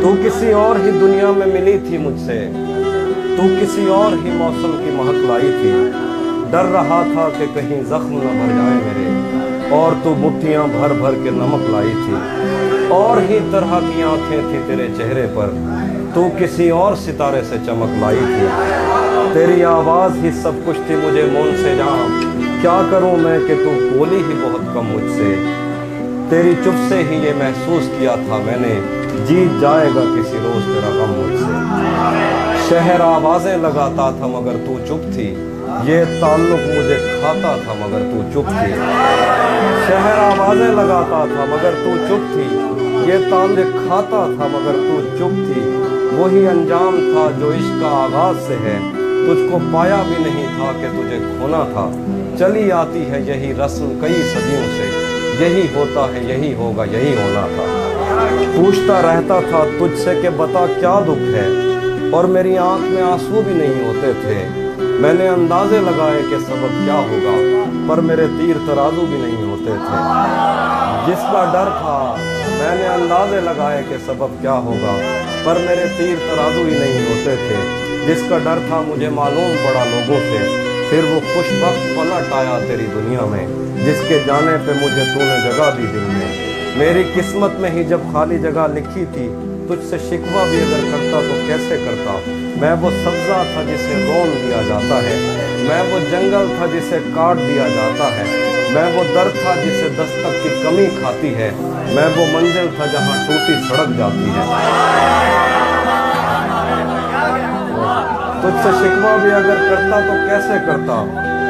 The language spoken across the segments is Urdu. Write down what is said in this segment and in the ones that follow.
تو کسی اور ہی دنیا میں ملی تھی مجھ سے۔ تو کسی اور ہی موسم کی مہک لائی تھی۔ ڈر رہا تھا کہ کہیں زخم نہ بھر جائے میرے۔ اور تو مٹھیاں بھر بھر کے نمک لائی تھی۔ اور ہی طرح کی آنکھیں تھی تیرے چہرے پر۔ تو کسی اور ستارے سے چمک لائی تھی۔ تیری آواز ہی سب کچھ تھی مجھے مون سے جام کیا کروں میں کہ تو بولی ہی بہت کم مجھ سے۔ تیری چپ سے ہی یہ محسوس کیا تھا میں نے۔ جیت جائے گا کسی روز تیرا غم مجھ سے۔ شہر آوازیں لگاتا تھا مگر تو چپ تھی۔ یہ تعلق مجھے کھاتا تھا مگر تو چپ تھی۔ شہر آوازیں لگاتا تھا مگر تو چپ تھی۔ یہ تعلق کھاتا تھا مگر تو چپ تھی۔ وہی انجام تھا جو عشق کا آغاز سے ہے۔ تجھ کو پایا بھی نہیں تھا کہ تجھے کھونا تھا۔ چلی آتی ہے یہی رسم کئی صدیوں سے۔ یہی ہوتا ہے، یہی ہوگا، یہی ہونا تھا۔ پوچھتا رہتا تھا، تجھ سے کہ بتا کیا دکھ ہے؟ اور میری آنکھ میں آنسو بھی نہیں ہوتے تھے۔ میں نے اندازے لگائے کہ سبب کیا ہوگا، پر میرے تیر ترازو بھی نہیں ہوتے تھے۔ جس کا ڈر تھا، میں نے اندازے لگائے کہ سبب کیا ہوگا، پر میرے تیر ترازو ہی نہیں ہوتے تھے۔ جس کا ڈر تھا، مجھے معلوم پڑا لوگوں سے۔ پھر وہ خوش وقت پلٹ آیا تیری دنیا میں، جس کے جانے پہ مجھے تو نے جگہ دی دل میں۔ میری قسمت میں ہی جب خالی جگہ لکھی تھی، تجھ سے شکوہ بھی اگر کرتا تو کیسے کرتا؟ میں وہ سبزہ تھا جسے رون دیا جاتا ہے۔ میں وہ جنگل تھا جسے کاٹ دیا جاتا ہے۔ میں وہ در تھا جسے دستک کی کمی کھاتی ہے۔ میں وہ منزل تھا جہاں ٹوٹی سڑک جاتی ہے۔ تجھ سے شکوہ بھی اگر کرتا تو کیسے کرتا؟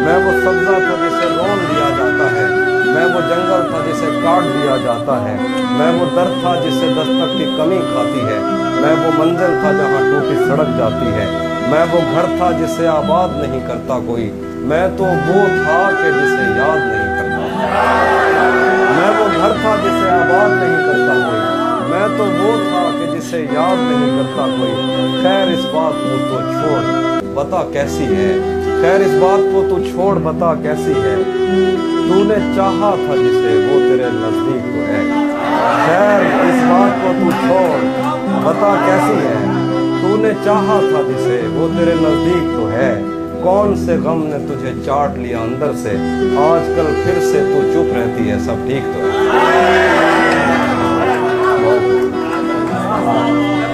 میں وہ سبزہ تھا جسے رون دیا جاتا ہے، میں وہ جنگل تھا جسے کاٹ دیا جاتا ہے، میں وہ در تھا جسے دستک کی کمی کھاتی ہے، میں وہ منزل تھا جہاں ٹوٹی سڑک جاتی ہے، میں وہ گھر تھا جسے آباد نہیں کرتا کوئی، میں تو وہ تھا کہ جسے یاد نہیں کرتا۔ کہ یاد نہیں کرتا کوئی۔ خیر اس بات کو تو چھوڑ۔ بتا کیسی ہے؟ خیر اس بات کو تو چھوڑ، بتا کیسی ہے؟ تو نے چاہا تھا جسے وہ تیرے نزدیک تو ہے۔ خیر اس بات کو تو چھوڑ۔ بتا کیسی ہے؟ تو نے چاہا تھا جسے وہ تیرے نزدیک تو ہے۔ کون سے غم نے تجھے چاٹ لیا اندر سے؟ آج کل پھر سے تو چپ رہتی ہے، سب ٹھیک تو ہے۔ Allah.